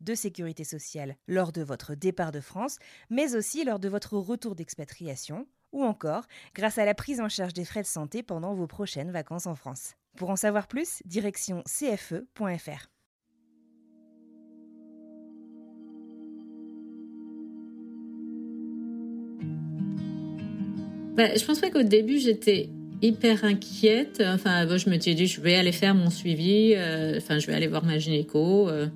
de sécurité sociale lors de votre départ de France, mais aussi lors de votre retour d'expatriation, ou encore grâce à la prise en charge des frais de santé pendant vos prochaines vacances en France. Pour en savoir plus, direction cfe.fr. Bah, je pense pas qu'au début j'étais hyper inquiète. Enfin, je me suis dit je vais aller faire mon suivi. euh, Enfin, je vais aller voir ma gynéco. euh,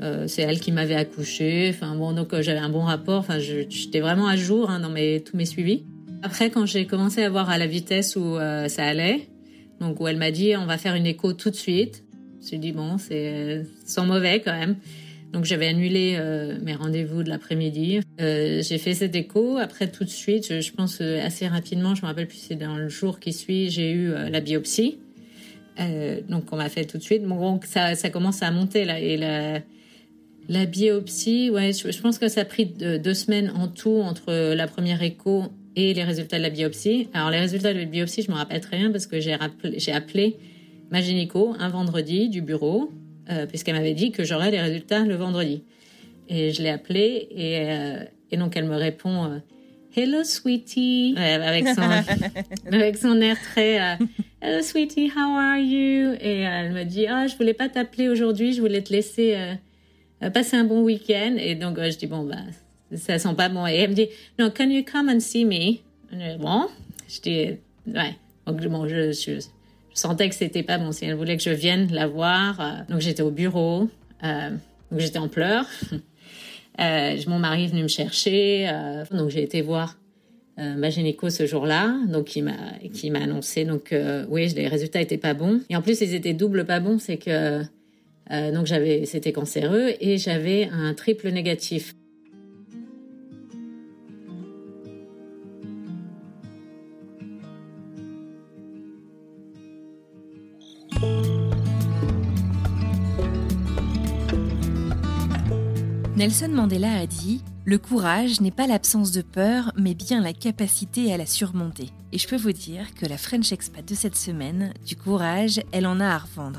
euh, c'est elle qui m'avait accouché. Enfin bon, donc euh, j'avais un bon rapport. Enfin, je- j'étais vraiment à jour hein, dans mes tous mes suivis. Après, quand j'ai commencé à voir à la vitesse où euh, ça allait, donc où elle m'a dit on va faire une écho tout de suite. J'ai dit bon, c'est sans mauvais quand même. Donc j'avais annulé mes rendez-vous de l'après-midi. J'ai fait cette écho. Après tout de suite, je, je pense assez rapidement, je me rappelle plus, c'est dans le jour qui suit, j'ai eu la biopsie. Donc on m'a fait tout de suite. Bon, donc ça, commence à monter là. La biopsie, ouais, je, pense que ça a pris deux, semaines en tout entre la première écho et les résultats de la biopsie. Alors les résultats de la biopsie, je me rappelle très bien parce que j'ai appelé ma gynéco un vendredi du bureau, euh, puisqu'elle m'avait dit que j'aurais les résultats le vendredi. Et je l'ai appelée et, euh, et donc elle me répond euh, Hello sweetie avec son avec son air très Hello sweetie, how are you? Et elle me dit ah je voulais pas t'appeler aujourd'hui, je voulais te laisser passer un bon week-end. Et donc je dis bon bah ça sent pas bon. Et elle me dit no can you come and see me Je Bon, je dis ouais. Donc bon je, sentais que c'était pas bon si elle voulait que je vienne la voir. euh, donc j'étais au bureau, euh, donc j'étais en pleurs. Euh, mon mari est venu me chercher, donc j'ai été voir ma gynéco ce jour-là, donc qui m'a qui m'a annoncé donc oui les résultats étaient pas bons et en plus ils étaient double pas bons, c'est que euh, donc j'avais c'était cancéreux et j'avais un triple négatif. Nelson Mandela a dit Le courage n'est pas l'absence de peur, mais bien la capacité à la surmonter. Et je peux vous dire que la French Expat de cette semaine, du courage, elle en a à revendre.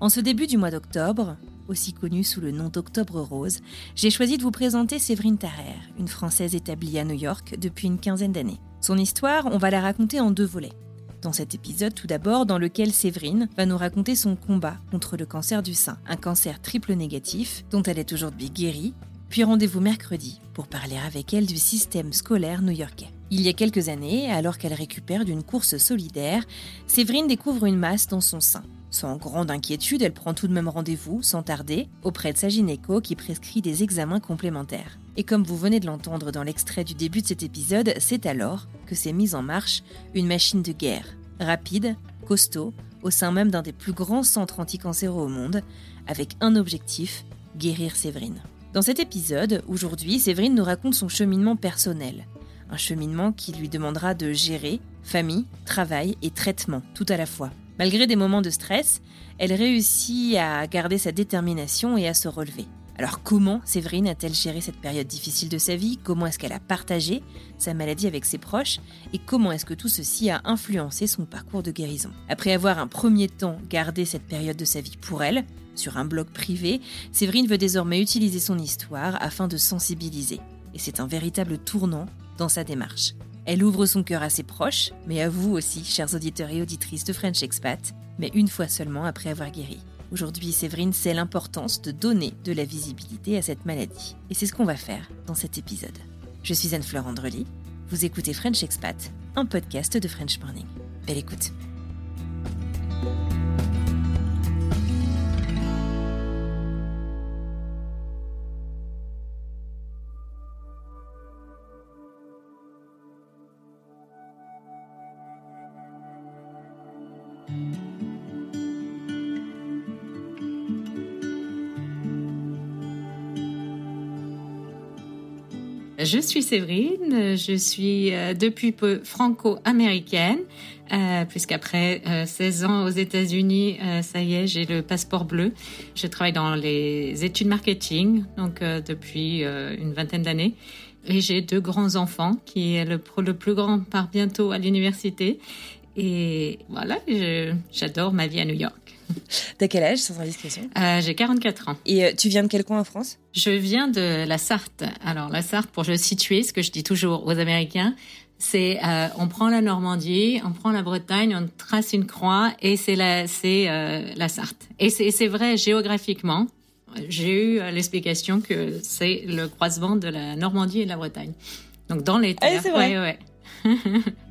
En ce début du mois d'octobre, aussi connue sous le nom d'Octobre Rose, j'ai choisi de vous présenter Séverine Tarrer, une Française établie à New York depuis une quinzaine d'années. Son histoire, on va la raconter en deux volets. Dans cet épisode, tout d'abord, dans lequel Séverine va nous raconter son combat contre le cancer du sein, un cancer triple négatif dont elle est aujourd'hui guérie. Puis rendez-vous mercredi pour parler avec elle du système scolaire new-yorkais. Il y a quelques années, alors qu'elle récupère d'une course solidaire, Séverine découvre une masse dans son sein. Sans grande inquiétude, elle prend tout de même rendez-vous, sans tarder, auprès de sa gynéco qui prescrit des examens complémentaires. Et comme vous venez de l'entendre dans l'extrait du début de cet épisode, c'est alors que s'est mise en marche une machine de guerre, rapide, costaud, au sein même d'un des plus grands centres anticancéreux au monde, avec un objectif, guérir Séverine. Dans cet épisode, aujourd'hui, Séverine nous raconte son cheminement personnel. Un cheminement qui lui demandera de gérer famille, travail et traitement tout à la fois. Malgré des moments de stress, elle réussit à garder sa détermination et à se relever. Alors comment Séverine a-t-elle géré cette période difficile de sa vie? Comment est-ce qu'elle a partagé sa maladie avec ses proches? Et comment est-ce que tout ceci a influencé son parcours de guérison? Après avoir un premier temps gardé cette période de sa vie pour elle, sur un blog privé, Séverine veut désormais utiliser son histoire afin de sensibiliser. Et c'est un véritable tournant dans sa démarche. Elle ouvre son cœur à ses proches, mais à vous aussi, chers auditeurs et auditrices de French Expat, mais une fois seulement après avoir guéri. Aujourd'hui, Séverine sait l'importance de donner de la visibilité à cette maladie. Et c'est ce qu'on va faire dans cet épisode. Je suis Anne-Fleur Andrely, Vous écoutez French Expat, un podcast de French Morning. Belle écoute. Je suis Séverine, je suis euh, depuis peu franco-américaine, euh, puisqu'après 16 euh, ans aux États-Unis, ça y est, j'ai le passeport bleu. Je travaille dans les études marketing, donc depuis une vingtaine d'années. Et j'ai deux grands-enfants, qui est le, le plus grand part bientôt à l'université. Et voilà, j'adore ma vie à New York. T'as quel âge, sans indiscrétion? Euh, J'ai 44 ans. Et euh, tu viens de quel coin en France? Je viens de la Sarthe. Alors, la Sarthe, pour je situer, ce que je dis toujours aux Américains, c'est euh, on prend la Normandie, on prend la Bretagne, on trace une croix et c'est la, c'est la Sarthe. Et c'est vrai géographiquement. J'ai eu l'explication que c'est le croisement de la Normandie et de la Bretagne. Donc dans les terres. Ah, c'est vrai. Ouais, ouais.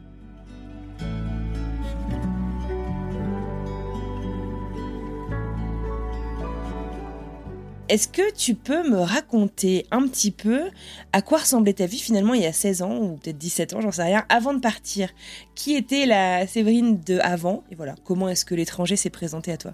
Est-ce que tu peux me raconter un petit peu à quoi ressemblait ta vie finalement il y a 16 ans ou peut-être 17 ans, j'en sais rien, avant de partir? Qui était la Séverine de avant? Et voilà, comment est-ce que l'étranger s'est présenté à toi?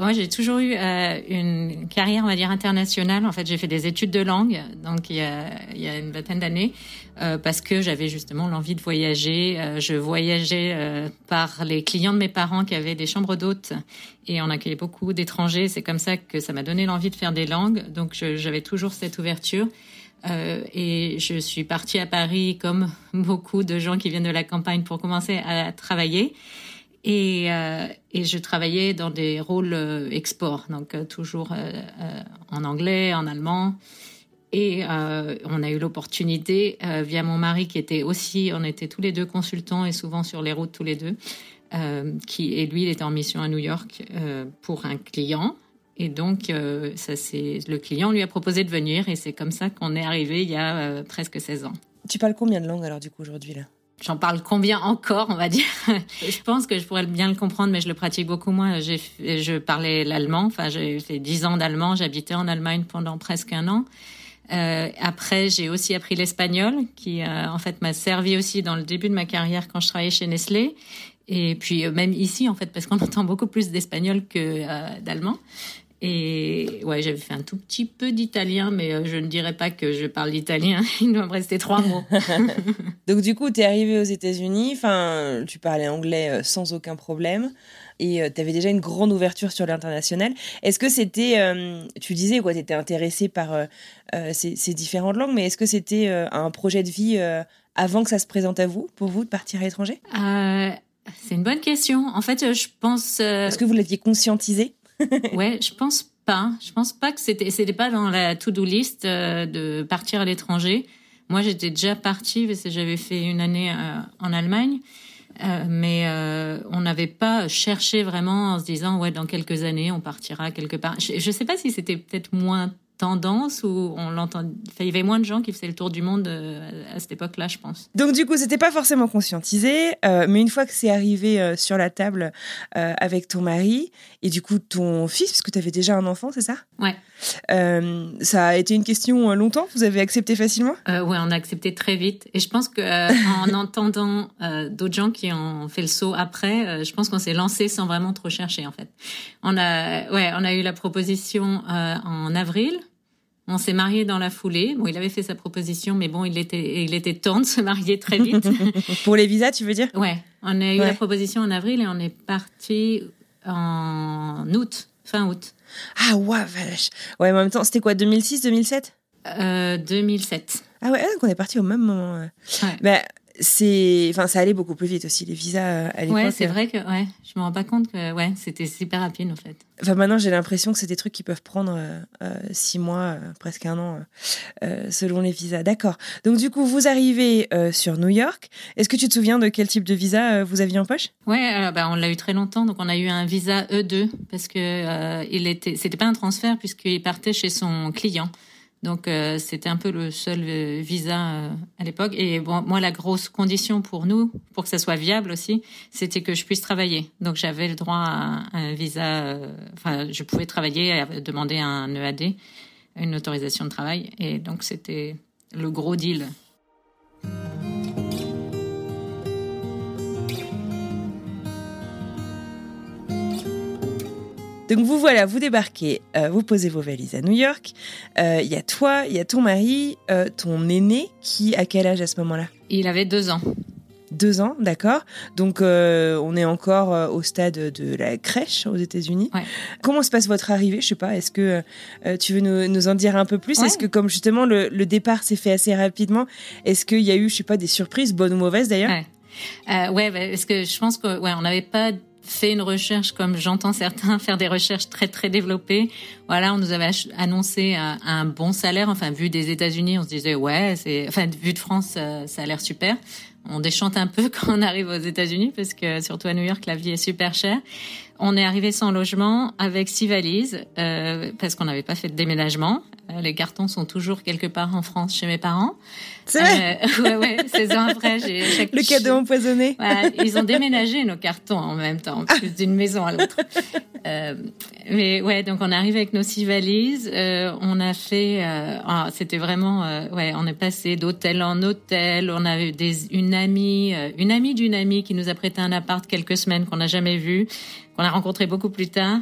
Moi, j'ai toujours eu euh, une carrière, on va dire, internationale. En fait, j'ai fait des études de langue, donc il y a, une vingtaine d'années, euh, parce que j'avais justement l'envie de voyager. Euh, je voyageais par les clients de mes parents qui avaient des chambres d'hôtes et on accueillait beaucoup d'étrangers. C'est comme ça que ça m'a donné l'envie de faire des langues. Donc, j'avais toujours cette ouverture. Et je suis partie à Paris comme beaucoup de gens qui viennent de la campagne pour commencer à travailler. Et, euh, et, je travaillais dans des rôles euh, export, donc euh, toujours en anglais, en allemand. Et on a eu l'opportunité, via mon mari qui était aussi, on était tous les deux consultants et souvent sur les routes tous les deux, qui et lui il était en mission à New York pour un client. Et donc ça le client lui a proposé de venir et c'est comme ça qu'on est arrivé il y a presque 16 ans. Tu parles combien de langues alors du coup aujourd'hui là? J'en parle combien encore, on va dire. je pense que je pourrais bien le comprendre, mais je le pratique beaucoup moins. Je parlais l'allemand. Enfin, j'ai fait dix ans d'allemand. J'habitais en Allemagne pendant presque un an. Euh, après, j'ai aussi appris l'espagnol, qui euh, en fait m'a servi aussi dans le début de ma carrière quand je travaillais chez Nestlé. Et puis euh, même ici, en fait, parce qu'on entend beaucoup plus d'espagnol que d'allemand. Et ouais, j'avais fait un tout petit peu d'italien, mais euh, je ne dirais pas que je parle l'italien. Il doit me rester trois mots. Donc du coup, tu es arrivé aux États-Unis, enfin, tu parlais anglais euh, sans aucun problème et euh, tu avais déjà une grande ouverture sur l'international. Est-ce que c'était, tu disais quoi, tu étais intéressé par ces, ces, différentes langues, mais est-ce que c'était un projet de vie avant que ça se présente à vous, pour vous, de partir à l'étranger? C'est une bonne question. En fait, je pense. Est-ce que vous l'aviez conscientisé ouais, je pense pas. Je pense pas que c'était c'était pas dans la to-do list euh, de partir à l'étranger. Moi, j'étais déjà partie parce que j'avais fait une année euh, en Allemagne. Euh, mais on n'avait pas cherché vraiment en se disant ouais dans quelques années on partira quelque part. Je, je sais pas si c'était peut-être moins tendance où on l'entend. il y avait moins de gens qui faisaient le tour du monde euh, à cette époque-là, je pense. Donc du coup, c'était pas forcément conscientisé, euh, mais une fois que c'est arrivé euh, sur la table avec ton mari et du coup ton fils, parce que tu avais déjà un enfant, c'est ça? Ouais. ça a été une question longtemps? Vous avez accepté facilement? Ouais, on a accepté très vite. Et je pense que en entendant d'autres gens qui ont fait le saut après, je pense qu'on s'est lancé sans vraiment trop chercher en fait. On a, ouais, on a eu la proposition en avril. On s'est marié dans la foulée. Bon, il avait fait sa proposition, mais bon, il était, il était temps de se marier très vite. Pour les visas, tu veux dire? Ouais. On a eu la proposition en avril et on est parti en août, fin août. Ah ouais, vache. Ouais, mais en même temps, c'était quoi, 2006, 2007 euh, 2007. Ah ouais, donc on est parti au même moment. Ouais. Bah, c'est enfin ça allait beaucoup plus vite aussi les visas euh, à l'époque. Ouais, c'est vrai que ouais, je me rends pas compte que ouais, c'était super rapide en fait. Enfin maintenant j'ai l'impression que c'est des trucs qui peuvent prendre euh, euh six mois, euh, presque un an euh, selon les visas. D'accord. Donc du coup vous arrivez sur New York. Est-ce que tu te souviens de quel type de visa vous aviez en poche? Ouais, bah, on l'a eu très longtemps. Donc on a eu un visa E2 parce que il était, c'était pas un transfert puisqu'il partait chez son client. Donc euh, c'était un peu le seul euh, visa euh, à l'époque. Et moi, la grosse condition pour nous, pour que ça soit viable aussi, c'était que je puisse travailler. Donc j'avais le droit à un visa. Enfin, je pouvais travailler, demander un EAD, une autorisation de travail. Et donc c'était le gros deal. Donc vous voilà, vous débarquez, euh, vous posez vos valises à New York. Euh, il y a toi, il y a ton mari, euh, ton aîné qui a quel âge à ce moment-là? Il avait deux ans. Deux ans, d'accord. Donc on est encore au stade de la crèche aux États-Unis. Comment se passe votre arrivée? Je sais pas. Est-ce que tu veux nous, en dire un peu plus? Est-ce que comme justement le, départ s'est fait assez rapidement, est-ce qu'il y a eu, je sais pas, des surprises, bonnes ou mauvaises d'ailleurs? Ouais. ouais, parce que je pense que ouais, on n'avait pas fait une recherche comme j'entends certains faire des recherches très très développées. Voilà, on nous avait annoncé un, bon salaire. Enfin, vu des États-Unis, on se disait ouais, c'est. Enfin, vu de France, euh, ça a l'air super. On déchante un peu quand on arrive aux États-Unis parce que surtout à New York, la vie est super chère. On est arrivé sans logement avec six valises euh, parce qu'on n'avait pas fait de déménagement. Euh, les cartons sont toujours quelque part en France chez mes parents. C'est vrai. Euh, ouais, ouais, c'est un vrai. Chaque... Le cadeau empoisonné. Ils ont déménagé nos cartons en même temps, plus d'une maison à l'autre. Euh, mais ouais, donc on est arrivé avec nos six valises. Euh, on a fait, ah, c'était vraiment, ouais, on est passé d'hôtel en hôtel. On a eu des, une amie, une amie d'une amie qui nous a prêté un appart quelques semaines qu'on n'a jamais vu, qu'on a rencontré beaucoup plus tard.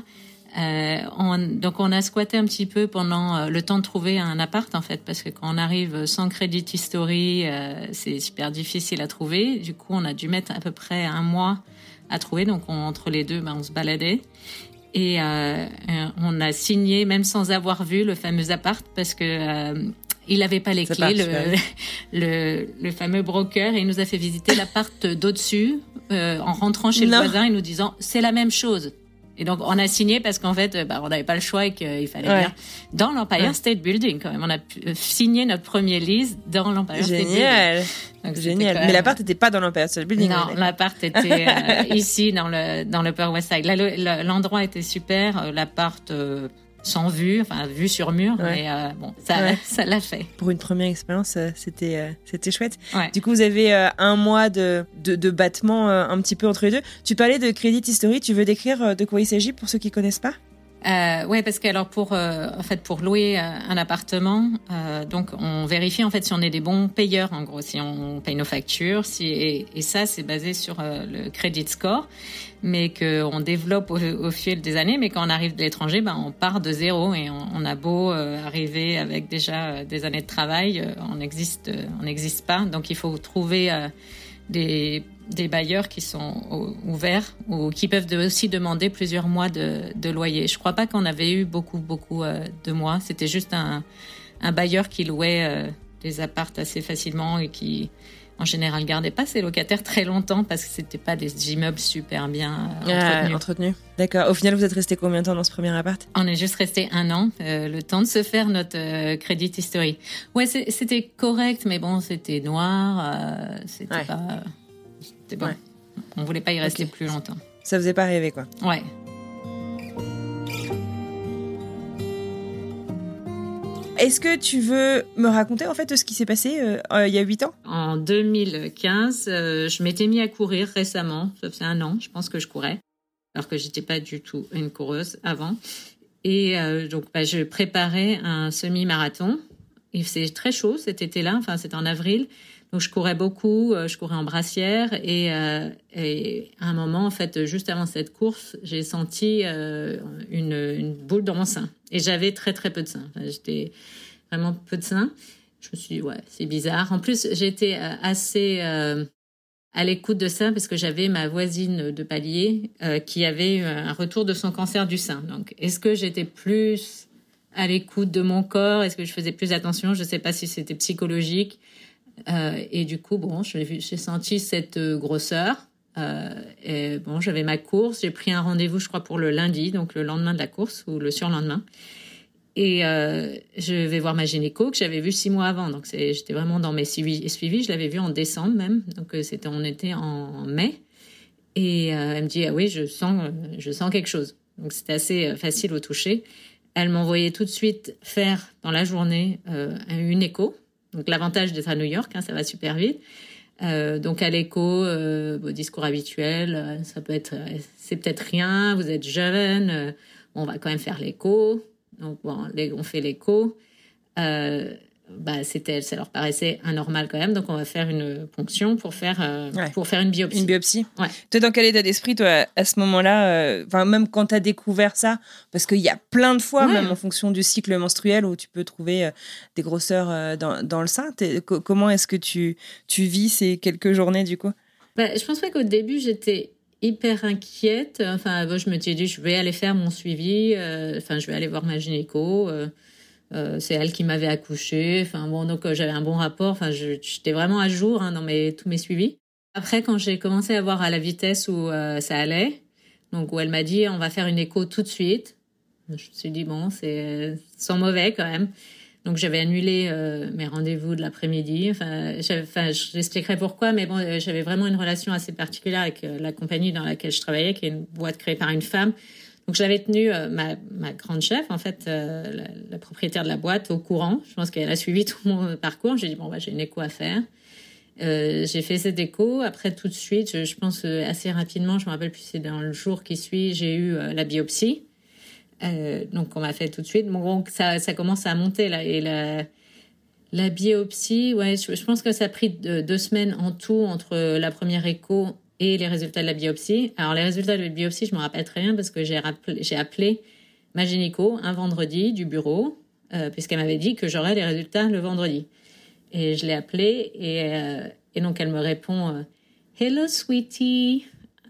Euh, on, donc on a squatté un petit peu pendant euh, le temps de trouver un appart en fait parce que quand on arrive sans crédit history euh, c'est super difficile à trouver. Du coup on a dû mettre à peu près un mois à trouver. Donc entre les deux ben, on se baladait. Et on a signé même sans avoir vu le fameux appart parce que il n'avait pas les clés, le, le, le, fameux broker, et il nous a fait visiter l'appart d'au-dessus en rentrant chez le voisin et nous disant c'est la même chose. Et donc, on a signé parce qu'en fait, bah, on n'avait pas le choix et qu'il fallait ouais. dans l'Empire State Building quand même. On a euh, signé notre premier lease dans l'Empire State Building. Génial. Génial. Mais l'appart n'était pas dans l'Empire State Building. Non, l'appart était euh, ici dans le dans l'Upper West Side. L'endroit était super. Euh, l'appart sans vue, enfin vue sur mur, mais euh, bon, ça, ça l'a fait. Pour une première expérience, euh, c'était euh, c'était chouette. Du coup, vous avez un mois de, de, de battement un petit peu entre les deux. Tu parlais de Credit History, tu veux décrire de quoi il s'agit pour ceux qui connaissent pas? Euh, ouais, parce que alors pour euh, en fait pour louer euh, un appartement, euh, donc on vérifie en fait si on est des bons payeurs en gros, si on paye nos factures, si et, et ça c'est basé sur euh, le credit score, mais que on développe au, au, fil des années. Mais quand on arrive de l'étranger, ben on part de zéro et on, on a beau arriver avec déjà des années de travail, on n'existe on n'existe pas. Donc il faut trouver des des bailleurs qui sont ouverts ou qui peuvent aussi demander plusieurs mois de, de loyer. Je crois pas qu'on avait eu beaucoup, beaucoup euh, de mois. C'était juste un, un, bailleur qui louait euh, des appartes assez facilement et qui, en général, gardait pas ses locataires très longtemps parce que c'était pas des immeubles super bien euh, ah, entretenus. D'accord. Au final, vous êtes resté combien de temps dans ce premier appart? On est juste resté un an, le temps de se faire notre crédit historique. Ouais, c'était correct, mais bon, c'était noir, c'était pas c'était bon. On voulait pas y rester plus longtemps. Ça faisait pas rêver, quoi. Ouais. Est-ce que tu veux me raconter en fait ce qui s'est passé euh, euh, il y a 8 ans? En 2015, euh, je m'étais mis à courir récemment. Ça faisait un an, je pense que je courais, alors que j'étais pas du tout une coureuse avant. Et donc, bah, je préparais un semi-marathon. Il faisait très chaud cet été-là, enfin c'était en avril. Donc je courais beaucoup, euh, je courais en brassière et, euh, et, à un moment, en fait, juste avant cette course, j'ai senti euh, une, boule dans mon sein. Et j'avais très très peu de sein. J'étais vraiment peu de sein. Je me suis dit, ouais, c'est bizarre. En plus, j'étais assez à l'écoute de ça parce que j'avais ma voisine de palier qui avait un retour de son cancer du sein. Donc, est-ce que j'étais plus à l'écoute de mon corps? Est-ce que je faisais plus attention? Je ne sais pas si c'était psychologique. Euh, et du coup, bon, j'ai senti cette euh, grosseur. Euh, bon, j'avais ma course. J'ai pris un rendez-vous, je crois, pour le lundi, donc le lendemain de la course ou le surlendemain. Et je vais voir ma gynéco que j'avais vue six mois avant. Donc j'étais vraiment dans mes suivis. Je l'avais vue en décembre même. Donc c'était, on était en mai. Et elle me dit ah oui, je sens, je sens quelque chose. Donc c'était assez facile au toucher. elle m'envoyait tout de suite faire dans la journée une écho. Donc l'avantage d'être à New York, hein, ça va super vite. donc à l'écho, vos discours habituels, ça peut être, c'est peut-être rien, vous êtes jeune, on va quand même faire l'écho. Donc bon, on fait l'écho. Euh, bah, c'était, ça leur paraissait anormal quand même. Donc, on va faire une ponction pour faire, euh, pour faire une biopsie. Une biopsie. Ouais. Tu es dans quel état d'esprit, toi, à ce moment-là euh, même quand tu as découvert ça, parce qu'il y a plein de fois, même en fonction du cycle menstruel, où tu peux trouver des grosseurs dans, dans le sein. Comment est-ce que tu, tu vis ces quelques journées, du coup? Bah, Je pense pas qu'au début, j'étais hyper inquiète. Enfin, je me suis dit, je vais aller faire mon suivi. Euh, enfin, je vais aller voir ma gynéco. Euh, euh, c'est elle qui m'avait accouché. Enfin, bon, donc j'avais un bon rapport. Enfin, j'étais vraiment à jour hein, dans tous mes suivis. Après, quand j'ai commencé à voir à la vitesse où ça allait, donc où elle m'a dit, on va faire une écho tout de suite. Je me suis dit, bon, c'est sans mauvais quand même. Donc j'avais annulé euh, mes rendez-vous de l'après-midi. Enfin, j'expliquerai pourquoi, mais bon, euh, j'avais vraiment une relation assez particulière avec euh, la compagnie dans laquelle je travaillais, qui est une boîte créée par une femme. Donc j'avais tenu ma, ma, grande chef, en fait, la, propriétaire de la boîte, au courant. Je pense qu'elle a suivi tout mon parcours. J'ai dit bon, bah, j'ai une écho à faire. j'ai fait cette écho. Après, tout de suite, je, pense assez rapidement, je me rappelle plus, c'est dans le jour qui suit, j'ai eu la biopsie. Euh, donc on m'a fait tout de suite. Bon, ça, ça commence à monter là. Et la, la biopsie, ouais, je, pense que ça a pris deux, semaines en tout entre la première écho et les résultats de la biopsie. Alors les résultats de la biopsie, je me rappelle très bien parce que j'ai appelé ma gynéco un vendredi du bureau euh, puisqu'elle m'avait dit que j'aurais les résultats le vendredi. Et je l'ai appelée et, euh, et donc elle me répond euh, Hello sweetie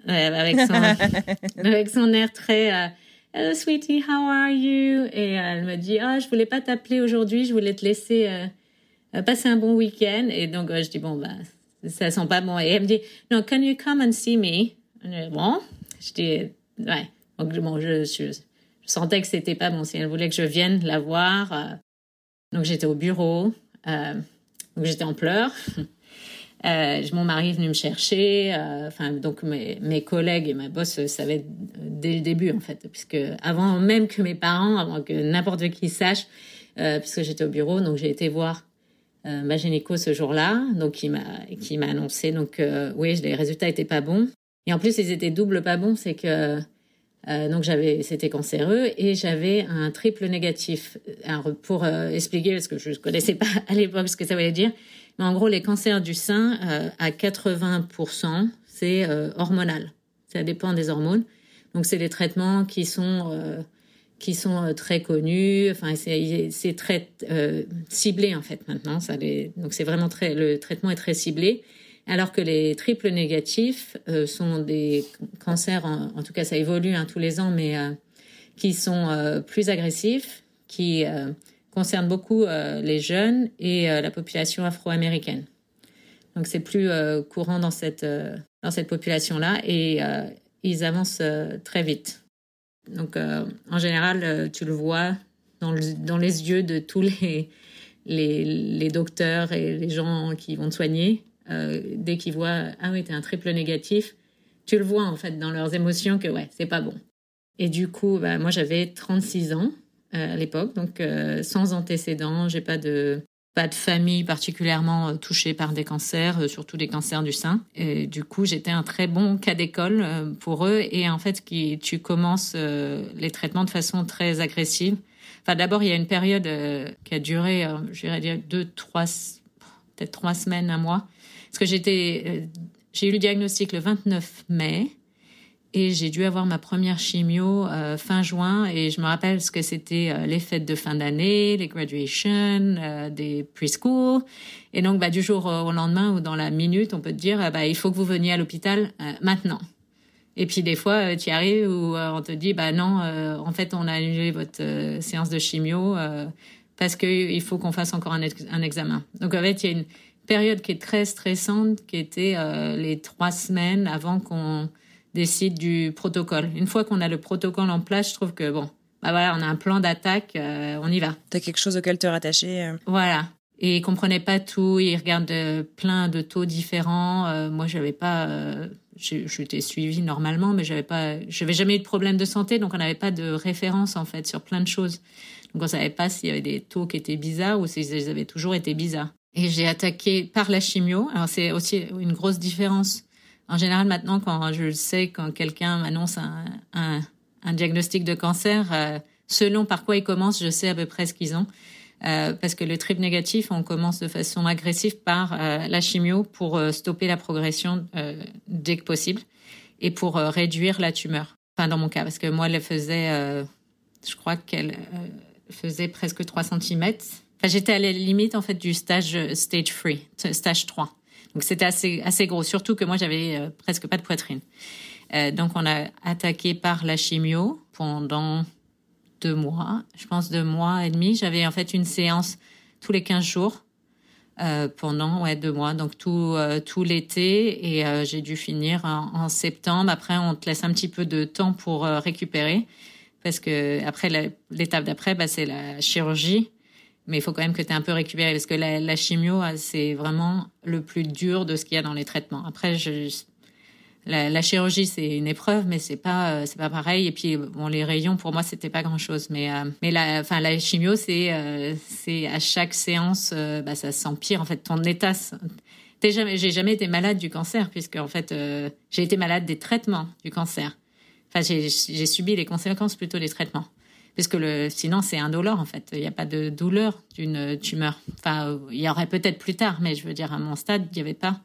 avec son avec son air très Hello sweetie, how are you? Et elle me dit, ah, je voulais pas t'appeler aujourd'hui, je voulais te laisser passer un bon week-end. Et donc, je dis, bon, bah, ça sent pas bon. Et elle me dit, no, can you come and see me? bon, je dis, ouais. Donc, bon, je, je, sentais que c'était pas bon. Si elle voulait que je vienne la voir, euh, donc j'étais au bureau, donc j'étais en pleurs. Euh, mon mari est venu me chercher. Euh, enfin, donc mes, mes, collègues et ma boss savaient dès le début en fait, puisque avant même que mes parents, avant que n'importe qui sache, euh, puisque j'étais au bureau, donc j'ai été voir euh, ma gynéco ce jour-là, donc qui m'a qui m'a annoncé donc euh, oui, les résultats étaient pas bons. Et en plus, ils étaient double pas bons, c'est que euh, donc j'avais, c'était cancéreux et j'avais un triple négatif. Alors, pour expliquer, parce que je ne connaissais pas à l'époque ce que ça voulait dire, mais en gros, les cancers du sein, euh, à 80%, c'est euh, hormonal. Ça dépend des hormones. Donc, c'est des traitements qui sont euh, qui sont très connus. Enfin, c'est très ciblé en fait maintenant. Donc, c'est vraiment très le traitement est très ciblé. Alors que les triples négatifs sont des cancers, en, tout cas ça évolue hein, tous les ans, mais qui sont plus agressifs, qui concerne beaucoup euh, les jeunes et euh, la population afro-américaine. Donc c'est plus euh, courant dans cette, dans cette population-là et ils avancent très vite. Donc en général, tu le vois dans, les yeux de tous les, les, les, docteurs et les gens qui vont te soigner. dès qu'ils voient ah oui, tu un triple négatif, tu le vois en fait dans leurs émotions que ouais, c'est pas bon. Et du coup, bah, moi j'avais 36 ans euh, à l'époque, donc euh, sans antécédents, j'ai pas de pas de famille particulièrement euh, touchée par des cancers, surtout des cancers du sein. Et du coup, j'étais un très bon cas d'école pour eux. Et en fait, qui, tu commences les traitements de façon très agressive. Enfin, d'abord, il y a une période qui a duré, je dire deux, trois, peut-être trois semaines, un mois. Parce que j'étais, j'ai eu le diagnostic le 29 mai. Et j'ai dû avoir ma première chimio euh, fin juin et je me rappelle ce que c'était euh, les fêtes de fin d'année, les graduations, euh, des preschool. Et donc, bah, du jour au lendemain ou dans la minute, on peut te dire, bah, il faut que vous veniez à l'hôpital maintenant. Et puis des fois, tu y arrives où on te dit, bah non, en fait, on a annulé votre séance de chimio parce qu'il faut qu'on fasse encore un, examen. Donc en fait, il y a une période qui est très stressante, qui était les trois semaines avant qu'on décide du protocole. Une fois qu'on a le protocole en place, je trouve que bon, bah voilà, on a un plan d'attaque, euh, on y va. T'as quelque chose auquel te rattacher. Euh. Voilà. et ils comprenaient pas tout. Ils regardent plein de taux différents. Euh, moi, j'avais pas, euh, j'étais suivie normalement, mais j'avais pas, j'avais jamais eu de problème de santé, donc on n'avait pas de référence en fait sur plein de choses. Donc on savait pas s'il y avait des taux qui étaient bizarres ou s'ils avaient toujours été bizarres. Et j'ai attaqué par la chimio. Alors c'est aussi une grosse différence. En général, maintenant, quand je le sais, quand quelqu'un m'annonce un, diagnostic de cancer, euh, selon par quoi ils commencent, je sais à peu près ce qu'ils ont. Euh, parce que le triple négatif, on commence de façon agressive par euh, la chimio pour stopper la progression dès que possible et pour réduire la tumeur. Enfin, dans mon cas, parce que moi, elle faisait, je crois qu'elle faisait presque 3 cm. Enfin, j'étais à la limite, en fait, du stage stage 3, stage 3. Donc, c'était assez, assez gros, surtout que moi, j'avais presque pas de poitrine. donc, on a attaqué par la chimio pendant deux mois, je pense deux mois et demi. J'avais en fait une séance tous les 15 jours euh, pendant ouais, deux mois, donc tout, euh, tout l'été. Et euh, j'ai dû finir en, septembre. Après, on te laisse un petit peu de temps pour récupérer. Parce que après l'étape d'après, bah, c'est la chirurgie. Mais il faut quand même que tu aies un peu récupéré. Parce que la, chimio, c'est vraiment le plus dur de ce qu'il y a dans les traitements. Après, je, la, chirurgie c'est une épreuve mais c'est pas euh, c'est pas pareil et puis bon les rayons pour moi c'était pas grand chose mais euh, mais la enfin la chimio c'est euh, c'est à chaque séance bah ça s'empire en fait ton état jamais j'ai jamais été malade du cancer puisque en fait j'ai été malade des traitements du cancer enfin j'ai j'ai subi les conséquences plutôt des traitements puisque le sinon c'est indolore en fait il n'y a pas de douleur d'une tumeur enfin il y aurait peut-être plus tard mais je veux dire à mon stade il y avait pas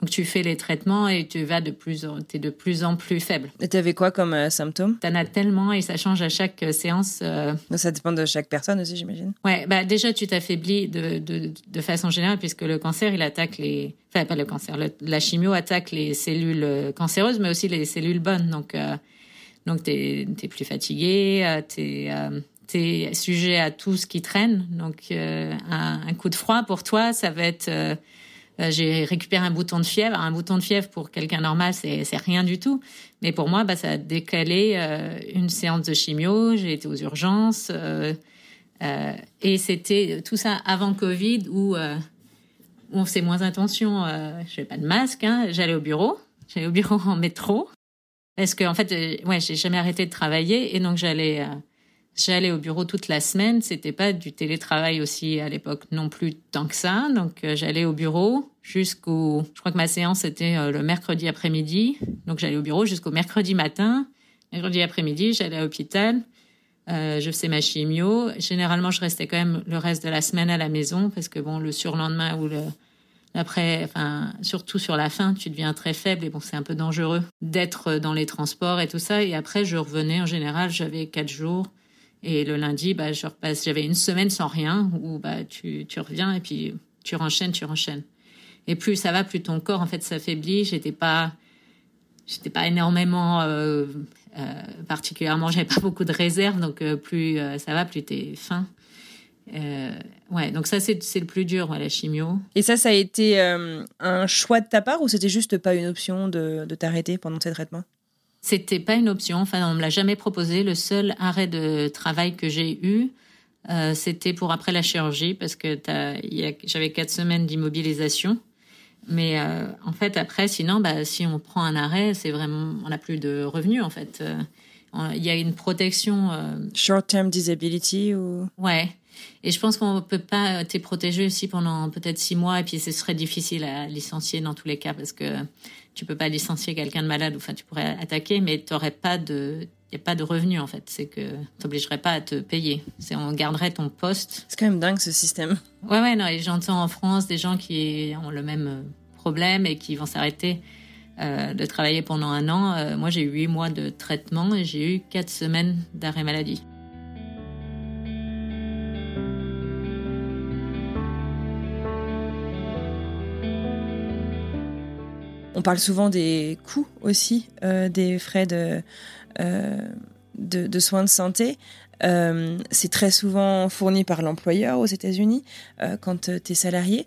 donc tu fais les traitements et tu vas de plus en, es de plus en plus faible. Et tu avais quoi comme euh, symptômes T'en as tellement et ça change à chaque euh, séance. Euh. Ça dépend de chaque personne aussi, j'imagine. Ouais, bah déjà tu t'affaiblis de, de, de façon générale puisque le cancer il attaque les, enfin pas le cancer, la chimio attaque les cellules cancéreuses mais aussi les cellules bonnes. Donc euh, donc t'es es plus fatigué, t'es es sujet à tout ce qui traîne. Donc un, un, coup de froid pour toi, ça va être euh, j'ai récupéré un bouton de fièvre. Un bouton de fièvre pour quelqu'un normal, c'est rien du tout. Mais pour moi, bah, ça a décalé euh, une séance de chimio. J'ai été aux urgences. Euh, euh et c'était tout ça avant Covid où, on faisait moins attention. Euh, je pas de masque. Hein. J'allais au bureau. J'allais au bureau en métro. Parce que en fait, ouais, j'ai jamais arrêté de travailler et donc j'allais J'allais au bureau toute la semaine. C'était pas du télétravail aussi à l'époque non plus tant que ça. Donc euh, j'allais au bureau jusqu'au. Je crois que ma séance était euh, le mercredi après-midi. Donc j'allais au bureau jusqu'au mercredi matin. Mercredi après-midi, j'allais à l'hôpital. Euh, je faisais ma chimio. Généralement, je restais quand même le reste de la semaine à la maison parce que bon, le surlendemain ou le après, enfin, surtout sur la fin, tu deviens très faible et bon, c'est un peu dangereux d'être dans les transports et tout ça. Et après, je revenais en général, j'avais quatre jours et le lundi, bah, je. J'avais une semaine sans rien où bah, tu, tu reviens et puis tu renchaînes, tu renchaînes. Et plus ça va, plus ton corps en fait s'affaiblit. J'étais pas, j'étais pas énormément euh, euh, particulièrement, j'avais pas beaucoup de réserves, donc euh, plus euh, ça va, plus t'es fin. Euh, ouais, donc ça c'est le plus dur, ouais, la chimio. Et ça, ça a été euh, un choix de ta part ou c'était juste pas une option de, de t'arrêter pendant tes traitements? C'était pas une option. Enfin, on me l'a jamais proposé. Le seul arrêt de travail que j'ai eu, euh, c'était pour après la chirurgie parce que j'avais quatre semaines d'immobilisation. Mais euh, en fait, après, sinon, bah, si on prend un arrêt, c'est vraiment, on n'a plus de revenus en fait. Euh, il y a une protection. Euh, Short-term disability ou? Ouais. Et je pense qu'on peut pas t'es protégé aussi pendant peut-être six mois et puis ce serait difficile à licencier dans tous les cas parce que tu peux pas licencier quelqu'un de malade, enfin tu pourrais attaquer, mais tu n'aurais pas de il n'y a pas de revenu en fait. C'est que t'obligerais pas à te payer. C'est on garderait ton poste. C'est quand même dingue ce système. Ouais ouais non. Et j'entends en France des gens qui ont le même problème et qui vont s'arrêter euh, de travailler pendant un an. Euh, moi j'ai eu huit mois de traitement et j'ai eu quatre semaines d'arrêt maladie. On parle souvent des coûts aussi, euh, des frais de, de, soins de santé. Euh, c'est très souvent fourni par l'employeur aux États-Unis euh, quand tu es salarié.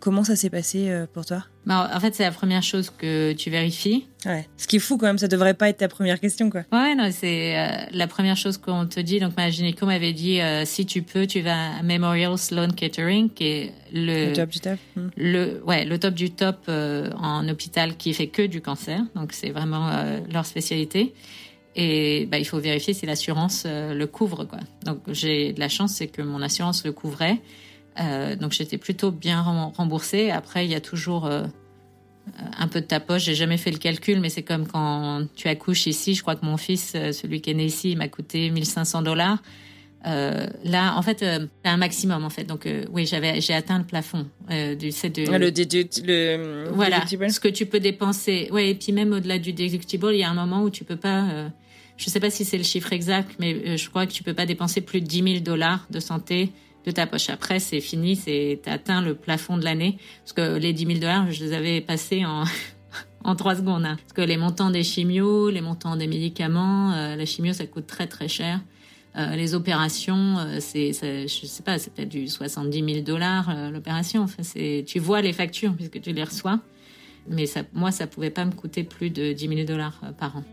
comment ça s'est passé pour toi? Bah, En fait, c'est la première chose que tu vérifies. Ouais. Ce qui est fou quand même, ça devrait pas être ta première question. Quoi. Ouais, non, c'est la première chose qu'on te dit. Donc, ma gynéco m'avait dit si tu peux, tu vas à Memorial Sloan Kettering, qui est le, le top du top. Hmm. Le, ouais, le top du top en hôpital qui fait que du cancer. Donc, c'est vraiment leur spécialité. Et bah, il faut vérifier si l'assurance euh, le couvre. Quoi. Donc j'ai de la chance, c'est que mon assurance le couvrait. Euh, donc j'étais plutôt bien remboursée. Après, il y a toujours euh, un peu de ta poche. J'ai jamais fait le calcul, mais c'est comme quand tu accouches ici. Je crois que mon fils, celui qui est né ici, il m'a coûté 1500 dollars. là, en fait, c'est un maximum en fait. Donc, oui, j'avais, j'ai atteint le plafond du c'est de, ah, le, le voilà, ce que tu peux dépenser. Ouais, et puis même au-delà du déductible, il y a un moment où tu peux pas je ne sais pas si c'est le chiffre exact, mais euh, je crois que tu peux pas dépenser plus de 10 000 dollars de santé de ta poche. Après, c'est fini, c'est atteint le plafond de l'année. Parce que les 10 000 dollars, je les avais passés en en trois secondes. Hein. Parce que les montants des chimios, les montants des médicaments, euh, la chimio, ça coûte très très cher. Euh, les opérations, euh, c'est, je sais pas, c'est peut-être du 70 000 dollars l'opération. Enfin, c'est, tu vois les factures puisque tu les reçois. Mais ça, moi, ça pouvait pas me coûter plus de 10 000 dollars par an.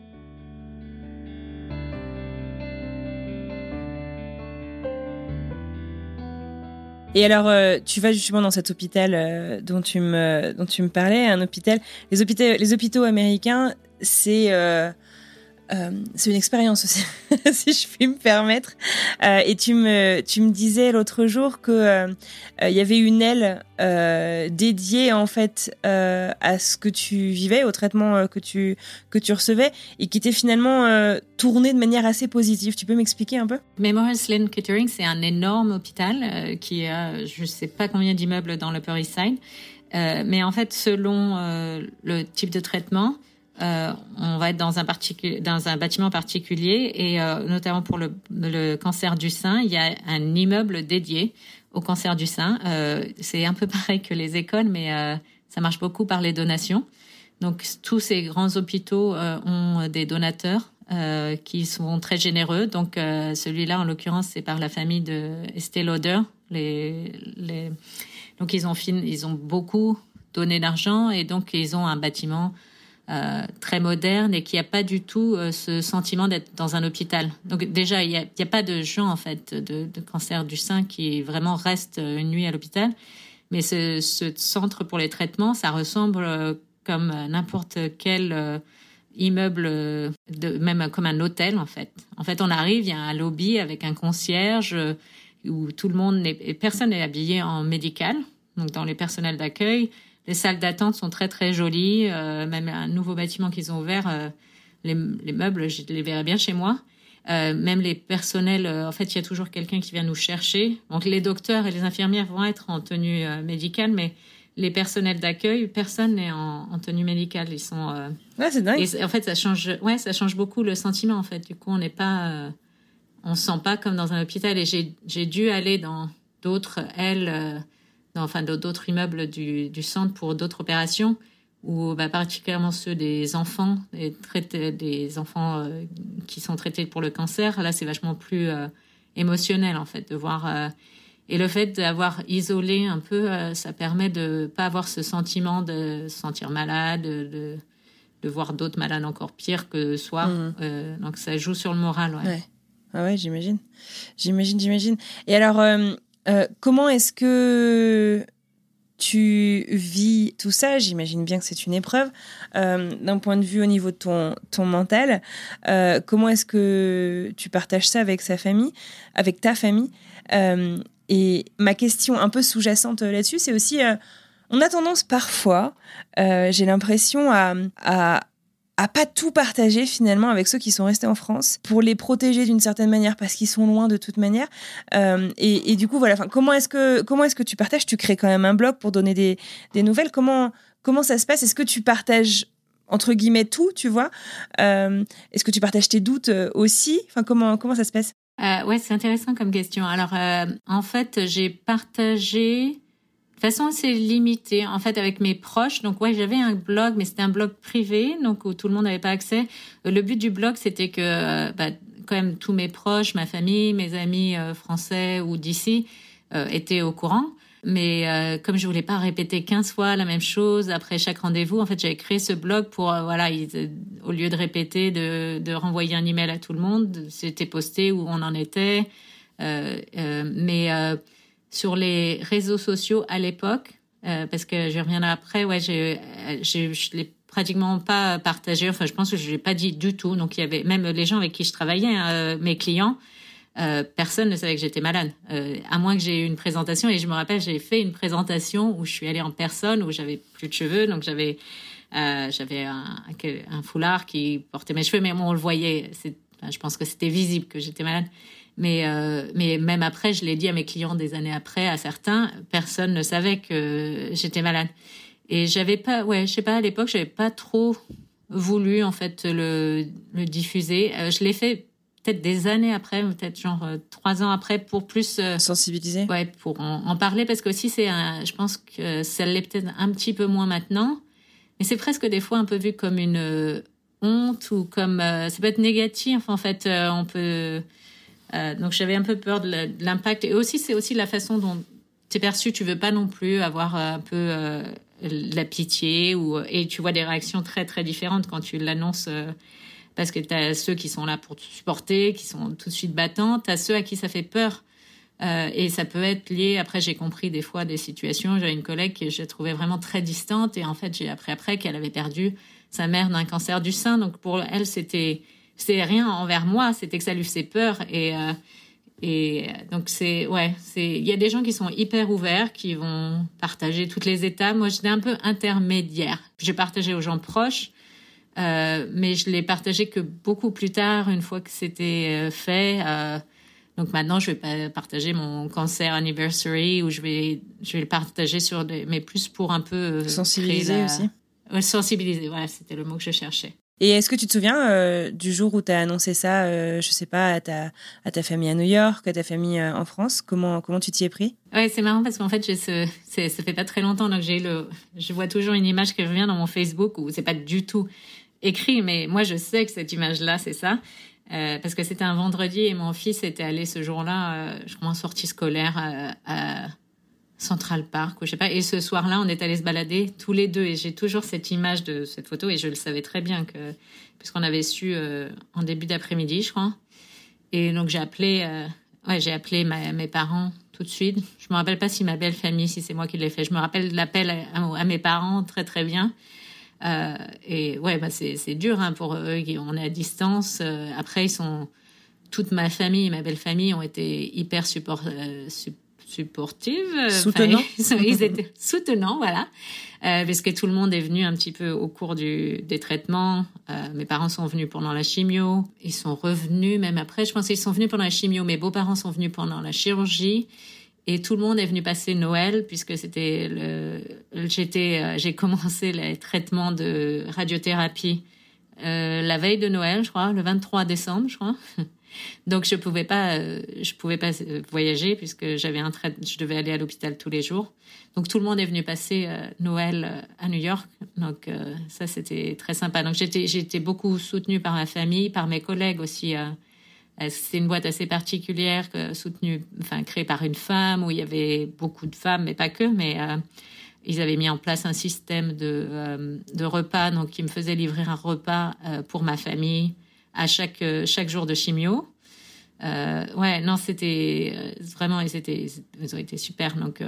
Et alors, euh, tu vas justement dans cet hôpital euh, dont tu me dont tu me parlais, un hôpital. Les hôpitaux, les hôpitaux américains, c'est euh, euh, c'est une expérience aussi, si je puis me permettre. Euh, et tu me, tu me disais l'autre jour que euh, il y avait une aile dédiée en fait à ce que tu vivais, au traitement que tu que tu recevais, et qui était finalement tournée de manière assez positive. Tu peux m'expliquer un peu? Memorial Sloan Kettering, c'est un énorme hôpital qui a, je sais pas combien d'immeubles dans l'Upper East Side, mais en fait, selon le type de traitement euh, on va être dans un, dans un bâtiment particulier et euh, notamment pour le, le, cancer du sein, il y a un immeuble dédié au cancer du sein. Euh, c'est un peu pareil que les écoles, mais euh, ça marche beaucoup par les donations. Donc tous ces grands hôpitaux euh, ont des donateurs qui sont très généreux. Donc celui-là, en l'occurrence, c'est par la famille de Estée Lauder. Les, les... Donc ils ont, ils ont beaucoup donné d'argent et donc ils ont un bâtiment euh, très moderne et qui a pas du tout euh, ce sentiment d'être dans un hôpital. Donc déjà, il n'y a, pas de gens en fait de, cancer du sein qui vraiment restent une nuit à l'hôpital. Mais ce, ce, centre pour les traitements, ça ressemble euh, comme n'importe quel immeuble, même comme un hôtel en fait. En fait, on arrive, il y a un lobby avec un concierge où tout le monde, n'est, personne n'est habillé en médical. Donc dans les personnels d'accueil, les salles d'attente sont très très jolies. Euh, même un nouveau bâtiment qu'ils ont ouvert, euh, les, les, meubles, je les verrais bien chez moi. Euh, même les personnels, en fait, il y a toujours quelqu'un qui vient nous chercher. Donc les docteurs et les infirmières vont être en tenue médicale, mais les personnels d'accueil, personne n'est en, en, tenue médicale. Ils sont. ouais, c'est dingue. Et en fait, ça change. Ouais, ça change beaucoup le sentiment. En fait, du coup, on n'est pas, on se sent pas comme dans un hôpital. Et j'ai dû aller dans d'autres ailes enfin d'autres immeubles du, du, centre pour d'autres opérations, ou bah, particulièrement ceux des enfants, des, des enfants euh, qui sont traités pour le cancer. Là, c'est vachement plus euh, émotionnel en fait de voir. Euh, et le fait d'avoir isolé un peu, ça permet de pas avoir ce sentiment de se sentir malade, de, de voir d'autres malades encore pires que soi. Mmh. donc ça joue sur le moral. Ouais. ouais. Ah ouais, j'imagine. J'imagine, j'imagine. Et alors, euh, comment est-ce que tu vis tout ça? J'imagine bien que c'est une épreuve. Euh, d'un point de vue au niveau de ton, ton mental, euh, comment est-ce que tu partages ça avec sa famille, avec ta famille? Et ma question un peu sous-jacente là-dessus, c'est aussi, on a tendance parfois, j'ai l'impression, à, à à pas tout partager finalement avec ceux qui sont restés en France pour les protéger d'une certaine manière parce qu'ils sont loin de toute manière. Euh, et, et, du coup, voilà. Enfin, comment est-ce que comment est-ce que tu partages? Tu crées quand même un blog pour donner des, des nouvelles. Comment comment ça se passe? Est-ce que tu partages entre guillemets tout, tu vois? Euh, Est-ce que tu partages tes doutes euh, aussi? Enfin, comment comment ça se passe? Euh, Ouais, c'est intéressant comme question. Alors, euh, en fait, j'ai partagé de façon assez limitée, en fait, avec mes proches. Donc, ouais, j'avais un blog, mais c'était un blog privé, donc où tout le monde n'avait pas accès. Euh, le but du blog, c'était que, euh, bah, quand même tous mes proches, ma famille, mes amis français ou d'ici étaient au courant. Mais euh, comme je voulais pas répéter 15 fois la même chose après chaque rendez-vous, en fait, j'avais créé ce blog pour, euh, voilà, euh, au lieu de répéter, de, de, renvoyer un email à tout le monde, c'était posté où on en était. mais sur les réseaux sociaux à l'époque, parce que je reviens après, ouais, je, je l'ai pratiquement pas partagé. Enfin, je pense que je l'ai pas dit du tout. Donc, il y avait même les gens avec qui je travaillais, hein, mes clients, euh, personne ne savait que j'étais malade, euh, à moins que j'ai eu une présentation. Et je me rappelle, j'ai fait une présentation où je suis allée en personne, où j'avais plus de cheveux, donc j'avais euh, j'avais un, foulard qui portait mes cheveux, mais on le voyait. Je pense que c'était visible que j'étais malade. Mais mais même après, je l'ai dit à mes clients des années après, à certains, personne ne savait que j'étais malade. Et j'avais pas, ouais, je sais pas, à l'époque, j'avais pas trop voulu en fait le, le diffuser. je l'ai fait peut-être des années après, peut-être genre euh, trois ans après, pour plus euh, sensibiliser. Ouais, pour en, parler parce que aussi c'est, je pense que ça l'est peut-être un petit peu moins maintenant, mais c'est presque des fois un peu vu comme une euh, honte ou comme ça peut être négatif en fait. on peut donc j'avais un peu peur de l'impact et aussi c'est aussi la façon dont es perçu. Tu veux pas non plus avoir un peu la pitié ou et tu vois des réactions très très différentes quand tu l'annonces parce que tu as ceux qui sont là pour te supporter, qui sont tout de suite battants, tu as ceux à qui ça fait peur. Euh, et ça peut être lié, après j'ai compris des fois des situations, j'ai une collègue que je trouvais vraiment très distante et en fait j'ai appris après qu'elle avait perdu sa mère d'un cancer du sein. Donc pour elle c'était c'est rien envers moi, c'était que ça lui faisait peur et euh, et donc c'est ouais, c'est il y a des gens qui sont hyper ouverts, qui vont partager toutes les étapes. Moi j'étais un peu intermédiaire. J'ai partagé aux gens proches, euh, mais je l'ai partagé que beaucoup plus tard, une fois que c'était euh, fait. Euh, donc maintenant, je vais pas partager mon cancer anniversary ou je vais, je vais le partager sur des, mais plus pour un peu sensibiliser aussi. sensibiliser, voilà, c'était le mot que je cherchais. Et est-ce que tu te souviens du jour où tu as annoncé ça, euh, je sais pas, à ta, à ta famille à New York, à ta famille en France? Comment, comment tu t'y es pris? Ouais, c'est marrant parce qu'en fait, ce, ça fait pas très longtemps, donc j'ai le, je vois toujours une image qui revient dans mon Facebook où c'est pas du tout écrit, mais moi je sais que cette image-là, c'est ça. Euh, parce que c'était un vendredi et mon fils était allé ce jour-là, euh, je crois en sortie scolaire euh, à, Central Park ou je sais pas. Et ce soir-là, on est allé se balader tous les deux et j'ai toujours cette image de cette photo et je le savais très bien que puisqu'on avait su en début d'après-midi, je crois. Et donc j'ai appelé, ouais, j'ai appelé mes parents tout de suite. Je me rappelle pas si ma belle famille, si c'est moi qui l'ai fait. Je me rappelle l'appel à, mes parents très très bien. Euh, et ouais, bah c'est, dur hein, pour eux. On est à distance. Euh, après, ils sont toute ma famille, ma belle famille ont été hyper support, euh, supportives. Soutenants. ils, étaient soutenants, voilà. Euh, parce que tout le monde est venu un petit peu au cours du, des traitements. mes parents sont venus pendant la chimio. Ils sont revenus même après. Je pense qu'ils sont venus pendant la chimio. Mes beaux-parents sont venus pendant la chirurgie. Et tout le monde est venu passer Noël puisque c'était le, j'étais, euh, j'ai commencé les traitements de radiothérapie euh, la veille de Noël, je crois, le 23 décembre, je crois. Donc je pouvais pas, euh, je pouvais pas voyager puisque j'avais un trait, je devais aller à l'hôpital tous les jours. Donc tout le monde est venu passer Noël à New York. Donc ça c'était très sympa. Donc j'étais, j'étais beaucoup soutenue par ma famille, par mes collègues aussi euh, c'est une boîte assez particulière, soutenue, enfin créée par une femme où il y avait beaucoup de femmes, mais pas que. Mais euh, ils avaient mis en place un système de, euh, de repas, donc ils me faisaient livrer un repas pour ma famille à chaque chaque jour de chimio. ouais, non, c'était vraiment, ils étaient, ils ont été super. Donc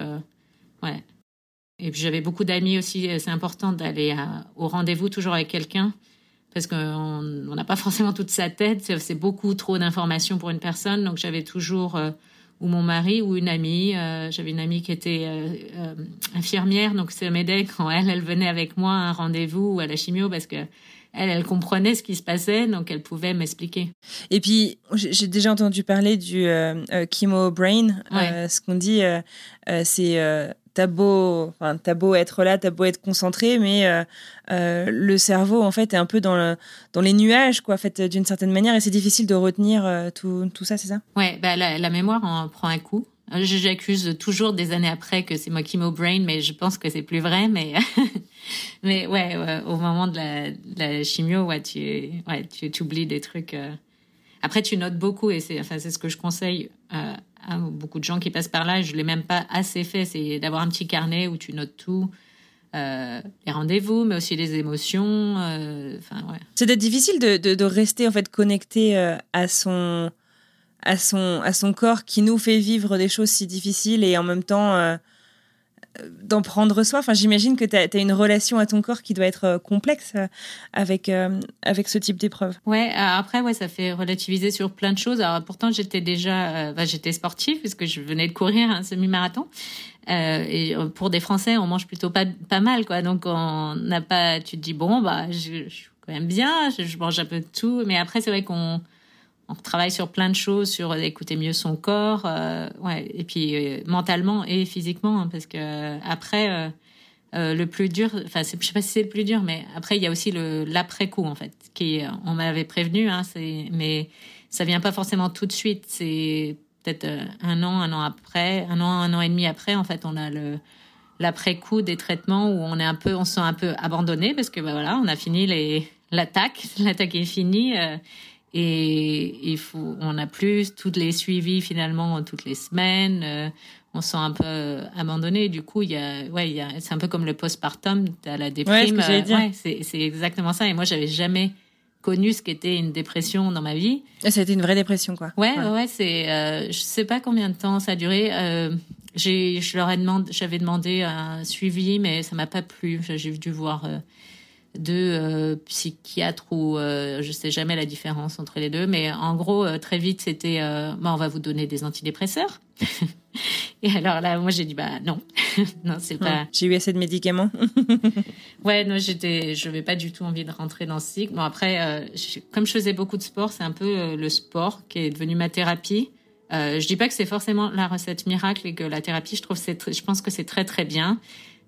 ouais. Et puis j'avais beaucoup d'amis aussi. C'est important d'aller au rendez-vous toujours avec quelqu'un parce qu'on n'a pas forcément toute sa tête, c'est beaucoup trop d'informations pour une personne. Donc j'avais toujours euh, ou mon mari ou une amie. Euh, j'avais une amie qui était euh, infirmière, donc ça m'aidait quand elle, elle venait avec moi à un rendez-vous ou à la chimio parce que elle, elle comprenait ce qui se passait, donc elle pouvait m'expliquer. Et puis, j'ai déjà entendu parler du chemo brain. ce qu'on dit, c'est t'as beau, enfin, beau être là, t'as beau être concentré, mais euh, euh, le cerveau, en fait, est un peu dans, dans les nuages, quoi, fait, d'une certaine manière, et c'est difficile de retenir euh, tout, tout, ça, c'est ça? Ouais, bah, la, mémoire en prend un coup. J'accuse toujours des années après que c'est moi qui brain, mais je pense que c'est plus vrai. Mais, mais ouais, au moment de la, chimio, ouais, tu, ouais, tu oublies des trucs. Après, tu notes beaucoup et c'est enfin, ce que je conseille à beaucoup de gens qui passent par là. Je l'ai même pas assez fait. C'est d'avoir un petit carnet où tu notes tout. Euh, les rendez-vous, mais aussi les émotions. Euh, ouais. C'est difficile de, de, rester en fait connecté euh, à son à son à son corps qui nous fait vivre des choses si difficiles et en même temps d'en prendre soin. Enfin, j'imagine que tu as, une relation à ton corps qui doit être complexe avec, avec ce type d'épreuve. Ouais, après, ouais, ça fait relativiser sur plein de choses. Alors, pourtant, j'étais déjà, bah, j'étais sportive puisque je venais de courir un semi-marathon. Euh, et euh, pour des Français, on mange plutôt pas, pas mal, quoi. Donc, on n'a pas, tu te dis, bon, bah, je, je, suis quand même bien, je, mange un peu de tout. Mais après, c'est vrai qu'on on travaille sur plein de choses, sur écouter mieux son corps, euh, ouais, et puis euh, mentalement et physiquement, hein, parce que après, euh, le plus dur, enfin, je sais pas si c'est le plus dur, mais après, il y a aussi le l'après coup, en fait, qui, on m'avait prévenu, hein, mais ça vient pas forcément tout de suite. C'est peut-être un an, un an après, un an, un an et demi après, en fait, on a le l'après-coup des traitements où on est un peu, on se sent un peu abandonné parce que bah, voilà, on a fini les l'attaque, l'attaque est finie et il faut, on a plus toutes les suivis finalement toutes les semaines. Euh, on se sent un peu abandonné. Du coup, il y a, ouais, il y a, c'est un peu comme le postpartum, à la déprime. Ouais, c'est, c'est exactement ça. Et moi, j'avais jamais connu ce qu'était une dépression dans ma vie. Ça a été une vraie dépression, quoi. Ouais, ouais, c'est. Euh, je sais pas combien de temps ça a duré. Euh, j'ai, je leur ai demandé, j'avais demandé un suivi, mais ça m'a pas plu. J'ai dû voir euh, deux euh, psychiatres ou euh, je sais jamais la différence entre les deux, mais en gros, euh, très vite, c'était, bah, on va vous donner des antidépresseurs. Et alors là, moi, j'ai dit, bah non, non, c'est pas. J'ai eu assez de médicaments. ouais, non, j'étais, je n'avais pas du tout envie de rentrer dans ce cycle. Bon, après, euh, comme je faisais beaucoup de sport, c'est un peu euh, le sport qui est devenu ma thérapie. Euh, je dis pas que c'est forcément la recette miracle et que la thérapie, je trouve, c'est, je pense que c'est très très bien.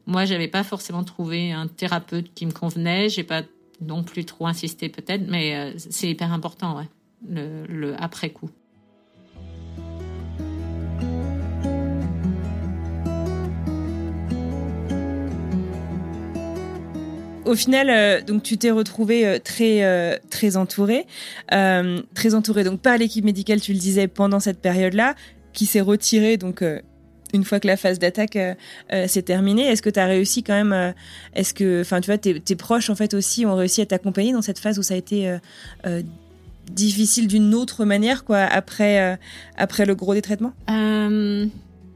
Moi, j'avais pas forcément trouvé un thérapeute qui me convenait. J'ai pas non plus trop insisté peut-être, mais euh, c'est hyper important, le, le après coup. au final, euh, donc tu t'es retrouvé euh, très très entouré, très entouré donc par l'équipe médicale, tu le disais pendant cette période-là, qui s'est retirée donc une fois que la phase d'attaque s'est terminée. Est-ce que tu as réussi quand même Est-ce que, enfin, tu vois, tes, proches en fait aussi ont réussi à t'accompagner dans cette phase où ça a été difficile d'une autre manière, quoi, après après le gros des traitements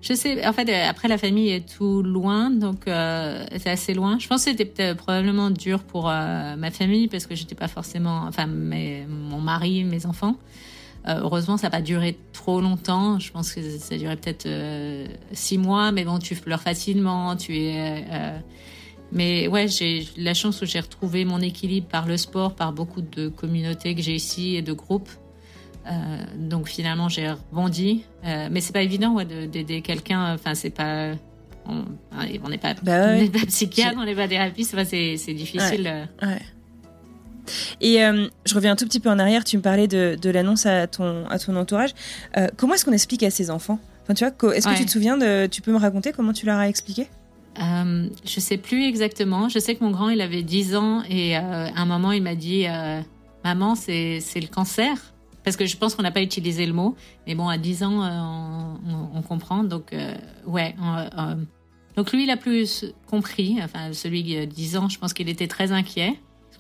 je sais, en fait, euh, après la famille est tout loin, donc euh, c'est assez loin. Je pense que c'était probablement dur pour euh, ma famille parce que j'étais pas forcément, enfin, mes, mon mari, mes enfants. Euh, heureusement, ça n'a pas duré trop longtemps. Je pense que ça a duré peut-être euh, six mois, mais bon, tu pleures facilement, tu es. mais ouais, j'ai la chance où j'ai retrouvé mon équilibre par le sport, par beaucoup de communautés que j'ai ici et de groupes. Euh, donc finalement, j'ai rebondi. Euh, mais c'est pas évident d'aider quelqu'un. Enfin, c'est pas. On n'est pas, bah pas psychiatre, on n'est pas thérapeute. c'est difficile. Ouais. Et euh, je reviens un tout petit peu en arrière. Tu me parlais de, de l'annonce à ton, à ton entourage. comment est-ce qu'on explique à ses enfants? Enfin, tu vois, est-ce que tu te souviens de Tu peux me raconter comment tu leur as expliqué? Euh, Je sais plus exactement. Je sais que mon grand, il avait 10 ans et à un moment, il m'a dit Maman, c'est le cancer. Parce que je pense qu'on n'a pas utilisé le mot. Mais bon, à 10 ans, euh, on, comprend. Donc, euh, ouais. Euh, donc, lui, il a plus compris. Enfin, celui de 10 ans, je pense qu'il était très inquiet.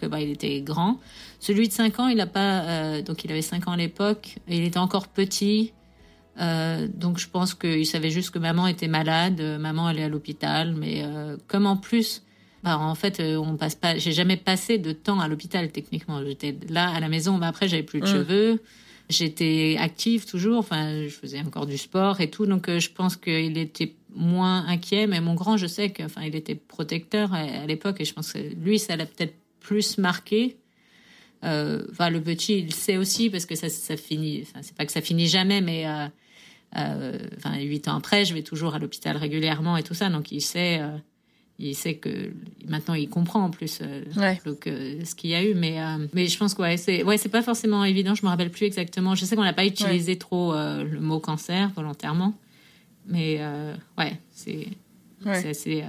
Que bah, il était grand. Celui de 5 ans, il a pas. donc, il avait 5 ans à l'époque. Il était encore petit. donc, je pense qu'il savait juste que maman était malade. Maman allait à l'hôpital. Mais comme en plus bah, en fait, on passe pas. J'ai jamais passé de temps à l'hôpital techniquement. J'étais là à la maison. Mais après, j'avais plus de mm. cheveux. J'étais active toujours. Enfin, je faisais encore du sport et tout. Donc, euh, je pense qu'il était moins inquiet. Mais mon grand, je sais que, enfin, il était protecteur à, l'époque et je pense que lui, ça l'a peut-être plus marqué. Euh, enfin, le petit, il sait aussi parce que ça, ça finit. Enfin, c'est pas que ça finit jamais, mais euh, euh, enfin, huit ans après, je vais toujours à l'hôpital régulièrement et tout ça. Donc, il sait il sait que maintenant il comprend en plus euh, ce qu'il y a eu. Mais euh, mais je pense que ouais c'est ouais c'est pas forcément évident. Je me rappelle plus exactement. Je sais qu'on n'a pas utilisé trop euh, le mot cancer volontairement. Mais ouais c'est c'est assez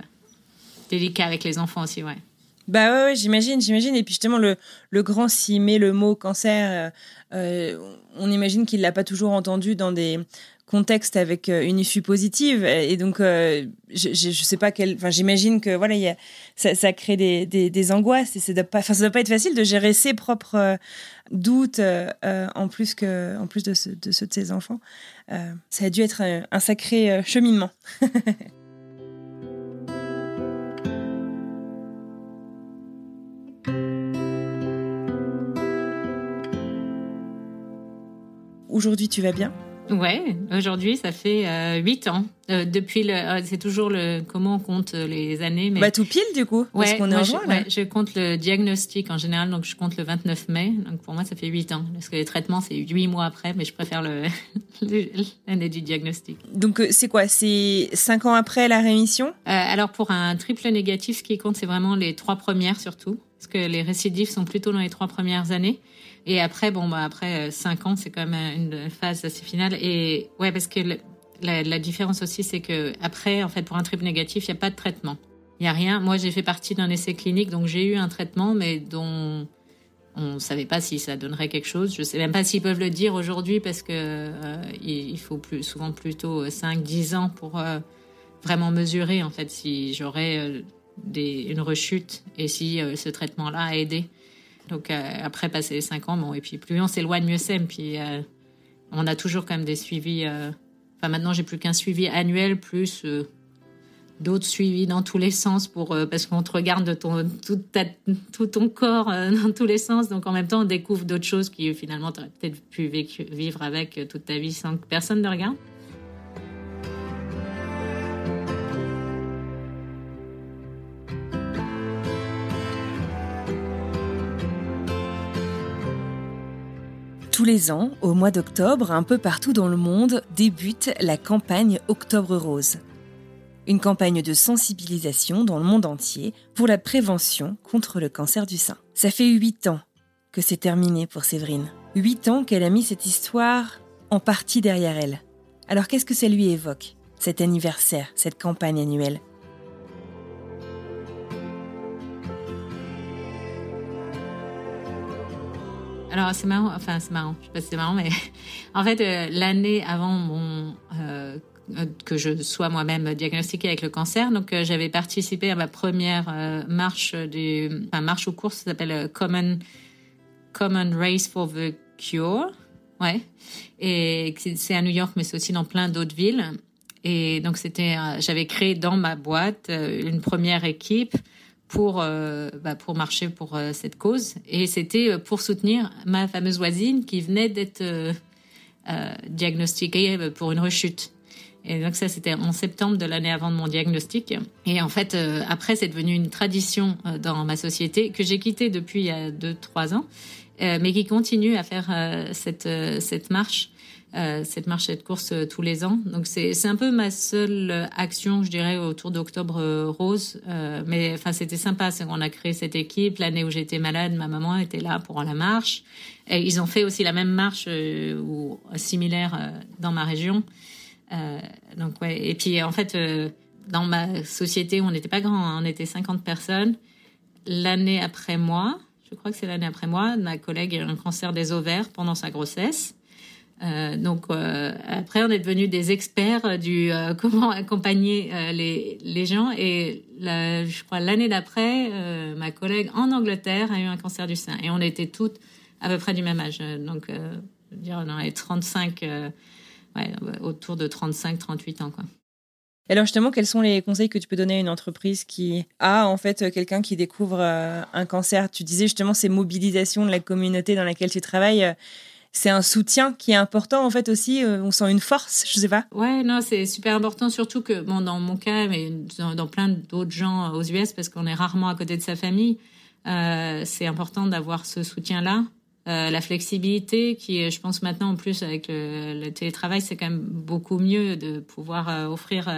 délicat avec les enfants aussi ouais Bah ouais, j'imagine, j'imagine. Et puis justement, le, le grand s'y met le mot cancer, on imagine qu'il l'a pas toujours entendu dans des contexte avec euh, une issue positive. Et donc, euh, je, je, sais pas quel. Enfin, j'imagine que voilà, y a, ça, crée des, des, angoisses et ça doit doit pas être facile de gérer ses propres euh, doutes en plus que, en plus de ceux de ses enfants. ça a dû être un, sacré cheminement. Aujourd'hui, tu vas bien? Ouais, aujourd'hui, ça fait euh, huit ans. Euh, depuis le, euh, c'est toujours le comment on compte les années. Mais... Bah tout pile du coup, parce qu'on est en juin. Ouais, je compte le diagnostic en général, donc je compte le 29 mai. Donc pour moi, ça fait huit ans. Parce que les traitements, c'est huit mois après, mais je préfère le l'année du diagnostic. Donc c'est quoi? C'est cinq ans après la rémission? Alors pour un triple négatif, ce qui compte, c'est vraiment les trois premières surtout, parce que les récidives sont plutôt dans les trois premières années. Et après, bon, bah, après 5 euh, ans, c'est quand même une phase assez finale. Et ouais, parce que la, différence aussi, c'est que après, en fait, pour un triple négatif, il n'y a pas de traitement. Il n'y a rien. Moi, j'ai fait partie d'un essai clinique, donc j'ai eu un traitement, mais dont on ne savait pas si ça donnerait quelque chose. Je ne sais même pas s'ils peuvent le dire aujourd'hui, parce que euh, il faut souvent plutôt 5-10 ans pour euh, vraiment mesurer, en fait, si j'aurais une rechute et si ce traitement-là a aidé. Donc euh, après passer les 5 ans, bon, et puis plus on s'éloigne, mieux c'est. Puis euh, on a toujours quand même des suivis. Euh, enfin maintenant j'ai plus qu'un suivi annuel plus d'autres suivis dans tous les sens pour parce qu'on te regarde de ton tout, tout ton corps dans tous les sens. Donc en même temps on découvre d'autres choses qui finalement tu aurais peut-être pu vivre avec toute ta vie sans que personne ne regarde. Les ans, au mois d'octobre, un peu partout dans le monde, débute la campagne Octobre Rose. Une campagne de sensibilisation dans le monde entier pour la prévention contre le cancer du sein. Ça fait huit ans que c'est terminé pour Séverine. Huit ans qu'elle a mis cette histoire en partie derrière elle. Alors qu'est-ce que ça lui évoque, cet anniversaire, cette campagne annuelle? Alors c'est marrant, enfin c'est marrant, je sais pas si c'est marrant, mais en fait euh, l'année avant mon euh, que je sois moi-même diagnostiquée avec le cancer, donc euh, j'avais participé à ma première marche du, enfin marche aux courses, ça s'appelle Common Common Race for the Cure, ouais, et c'est à New York, mais c'est aussi dans plein d'autres villes. Et donc c'était, j'avais créé dans ma boîte une première équipe pour euh, bah, pour marcher pour euh, cette cause. Et c'était euh, pour soutenir ma fameuse voisine qui venait d'être diagnostiquée pour une rechute. Et donc ça c'était en septembre de l'année avant de mon diagnostic. Et en fait après c'est devenu une tradition dans ma société que j'ai quittée depuis il y a deux trois ans mais qui continue à faire cette cette marche euh, cette marche de course euh, tous les ans. Donc c'est un peu ma seule euh, action, je dirais, autour d'Octobre Rose. mais enfin c'était sympa, qu'on a créé cette équipe. L'année où j'étais malade, ma maman était là pour la marche. Et ils ont fait aussi la même marche ou similaire dans ma région. donc ouais. Et puis en fait, dans ma société, on n'était pas grand, hein. on était 50 personnes. L'année après moi, je crois que c'est l'année après moi, ma collègue a eu un cancer des ovaires pendant sa grossesse. Euh, donc euh, après, on est devenu des experts du euh, comment accompagner les, gens. Et je crois l'année d'après, ma collègue en Angleterre a eu un cancer du sein. Et on était toutes à peu près du même âge. Donc, je veux dire, on avait 35, ouais, autour de 35, 38 ans, quoi. Alors justement, quels sont les conseils que tu peux donner à une entreprise qui a en fait quelqu'un qui découvre un cancer? Tu disais justement ces mobilisations de la communauté dans laquelle tu travailles c'est un soutien qui est important en fait aussi. Euh, on sent une force, je sais pas. Ouais, non, c'est super important, surtout que bon, dans mon cas, mais dans, plein d'autres gens aux US, parce qu'on est rarement à côté de sa famille, euh, c'est important d'avoir ce soutien-là. Euh, la flexibilité, qui je pense maintenant en plus avec le, télétravail, c'est quand même beaucoup mieux de pouvoir offrir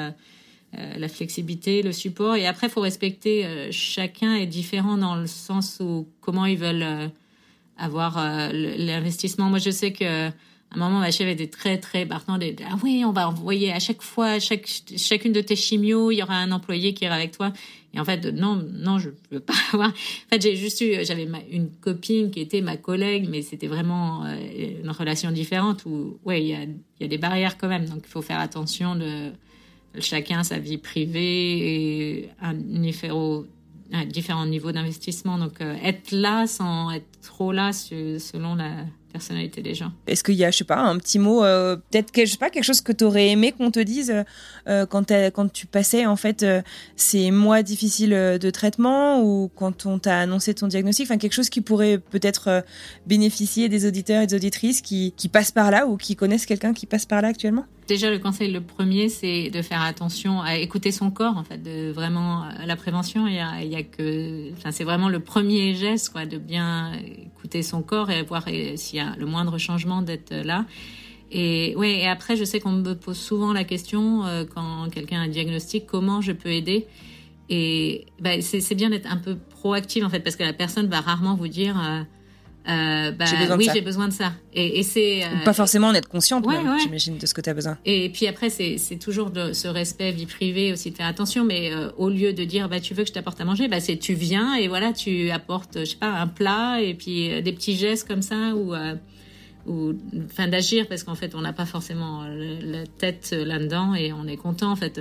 la flexibilité, le support. Et après, il faut respecter, chacun est différent dans le sens où comment ils veulent avoir euh, l'investissement. Moi, je sais que À un moment, ma chef était très, très partante. Ah oui, on va envoyer à chaque fois, chaque, chacune de tes chimios, il y aura un employé qui ira avec toi. Et en fait, non, non, je veux pas avoir. En fait, j'ai juste eu, j'avais une copine qui était ma collègue, mais c'était vraiment euh, une relation différente où, ouais, il y a, y a des barrières quand même. Donc, il faut faire attention de chacun sa vie privée et un différent, un différent niveau d'investissement. Donc, euh, être là sans être trop là selon la, personnalité des gens. Est-ce qu'il y a, je sais pas, un petit mot, euh, peut-être je sais pas, quelque chose que tu aurais aimé qu'on te dise euh, quand, quand tu passais en fait euh, ces mois difficiles de traitement ou quand on t'a annoncé ton diagnostic, enfin quelque chose qui pourrait peut-être bénéficier des auditeurs et des auditrices qui, qui passent par là ou qui connaissent quelqu'un qui passe par là actuellement? Déjà, le conseil, le premier, c'est de faire attention à écouter son corps, en fait, de vraiment la prévention. Il y a, il y a que, enfin, c'est vraiment le premier geste, quoi, de bien écouter son corps et voir s'il y a le moindre changement d'être là. Et ouais, et après, je sais qu'on me pose souvent la question euh, quand quelqu'un a un diagnostic, comment je peux aider? Et bah, c'est bien d'être un peu proactif en fait, parce que la personne va rarement vous dire. Euh, euh, bah, oui, j'ai besoin de ça. Et, c'est euh, pas forcément en être consciente, j'imagine, de ce que tu as besoin. Et puis après, c'est toujours de, ce respect vie privée aussi de faire attention. Mais euh, au lieu de dire, bah tu veux que je t'apporte à manger, bah c'est tu viens et voilà, tu apportes, je sais pas, un plat et puis des petits gestes comme ça ou ou enfin d'agir parce qu'en fait, on n'a pas forcément la tête là-dedans et on est content en fait.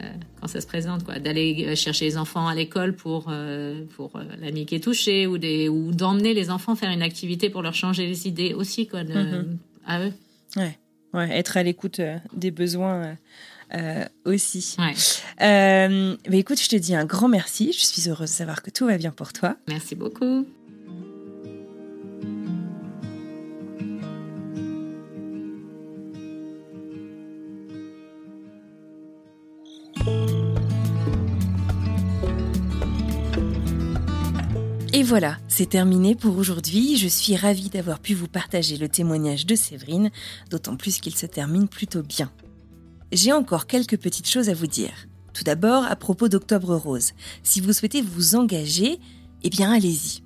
Euh, quand ça se présente, quoi, d'aller euh, chercher les enfants à l'école pour euh, pour l'ami qui est touché ou des ou d'emmener les enfants faire une activité pour leur changer les idées aussi, quoi, mhm. à eux. Ouais, ouais, être à l'écoute des besoins. aussi. Ouais. Euh, bah, écoute, je te dis un grand merci. Je suis heureuse de savoir que tout va bien pour toi. Merci beaucoup. Voilà, c'est terminé pour aujourd'hui. Je suis ravie d'avoir pu vous partager le témoignage de Séverine, d'autant plus qu'il se termine plutôt bien. J'ai encore quelques petites choses à vous dire. Tout d'abord, à propos d'Octobre Rose. Si vous souhaitez vous engager, eh bien allez-y.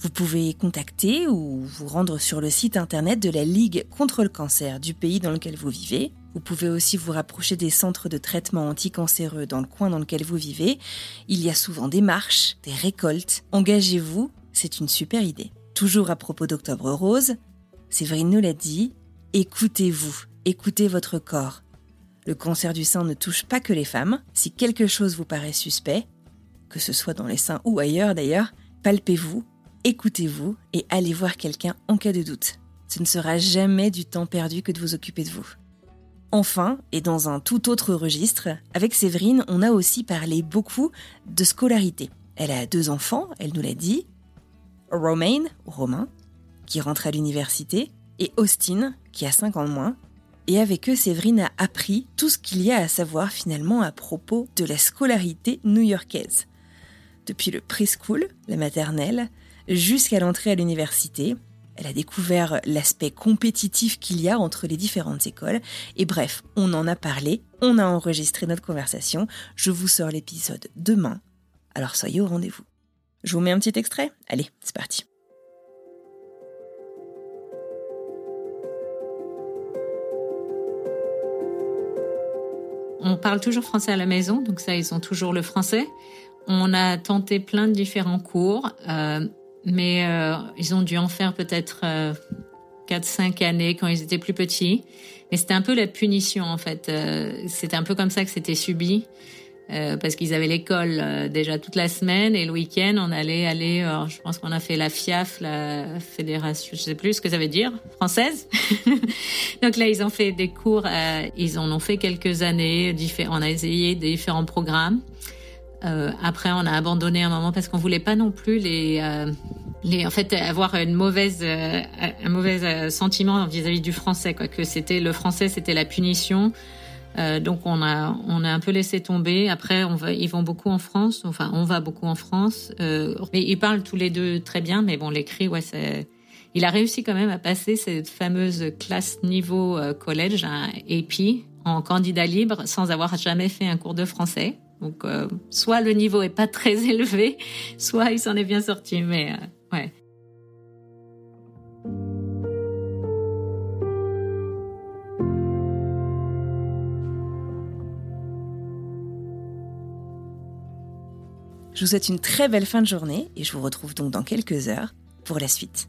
Vous pouvez contacter ou vous rendre sur le site internet de la Ligue contre le cancer du pays dans lequel vous vivez. Vous pouvez aussi vous rapprocher des centres de traitement anticancéreux dans le coin dans lequel vous vivez. Il y a souvent des marches, des récoltes. Engagez-vous, c'est une super idée. Toujours à propos d'Octobre Rose, Séverine nous l'a dit, écoutez-vous, écoutez votre corps. Le cancer du sein ne touche pas que les femmes. Si quelque chose vous paraît suspect, que ce soit dans les seins ou ailleurs d'ailleurs, palpez-vous, écoutez-vous et allez voir quelqu'un en cas de doute. Ce ne sera jamais du temps perdu que de vous occuper de vous. Enfin, et dans un tout autre registre, avec Séverine, on a aussi parlé beaucoup de scolarité. Elle a deux enfants, elle nous l'a dit, Romain, Romain, qui rentre à l'université, et Austin, qui a 5 ans de moins. Et avec eux, Séverine a appris tout ce qu'il y a à savoir finalement à propos de la scolarité new-yorkaise. Depuis le preschool, la maternelle, jusqu'à l'entrée à l'université, elle a découvert l'aspect compétitif qu'il y a entre les différentes écoles. Et bref, on en a parlé, on a enregistré notre conversation. Je vous sors l'épisode demain. Alors soyez au rendez-vous. Je vous mets un petit extrait Allez, c'est parti. On parle toujours français à la maison, donc ça, ils ont toujours le français. On a tenté plein de différents cours. Euh, mais euh, ils ont dû en faire peut-être euh, 4-5 années quand ils étaient plus petits. Mais c'était un peu la punition en fait. Euh, c'était un peu comme ça que c'était subi. Euh, parce qu'ils avaient l'école euh, déjà toute la semaine et le week-end on allait aller je pense qu'on a fait la FIAF la fédération je sais plus ce que ça veut dire française donc là ils ont fait des cours ils en ont fait quelques années on a essayé différents programmes euh, après, on a abandonné un moment parce qu'on voulait pas non plus les, euh, les en fait, avoir une mauvaise, euh, un mauvais euh, sentiment vis-à-vis du français, quoi. Que c'était le français, c'était la punition. Euh, donc on a, on a un peu laissé tomber. Après, on va, ils vont beaucoup en France. Enfin, on va beaucoup en France. mais ils parlent tous les deux très bien. Mais bon, l'écrit, ouais, c'est. Il a réussi quand même à passer cette fameuse classe niveau collège, un AP, en candidat libre, sans avoir jamais fait un cours de français. Donc, euh, soit le niveau est pas très élevé, soit il s'en est bien sorti, mais. Euh, je vous souhaite une très belle fin de journée et je vous retrouve donc dans quelques heures pour la suite.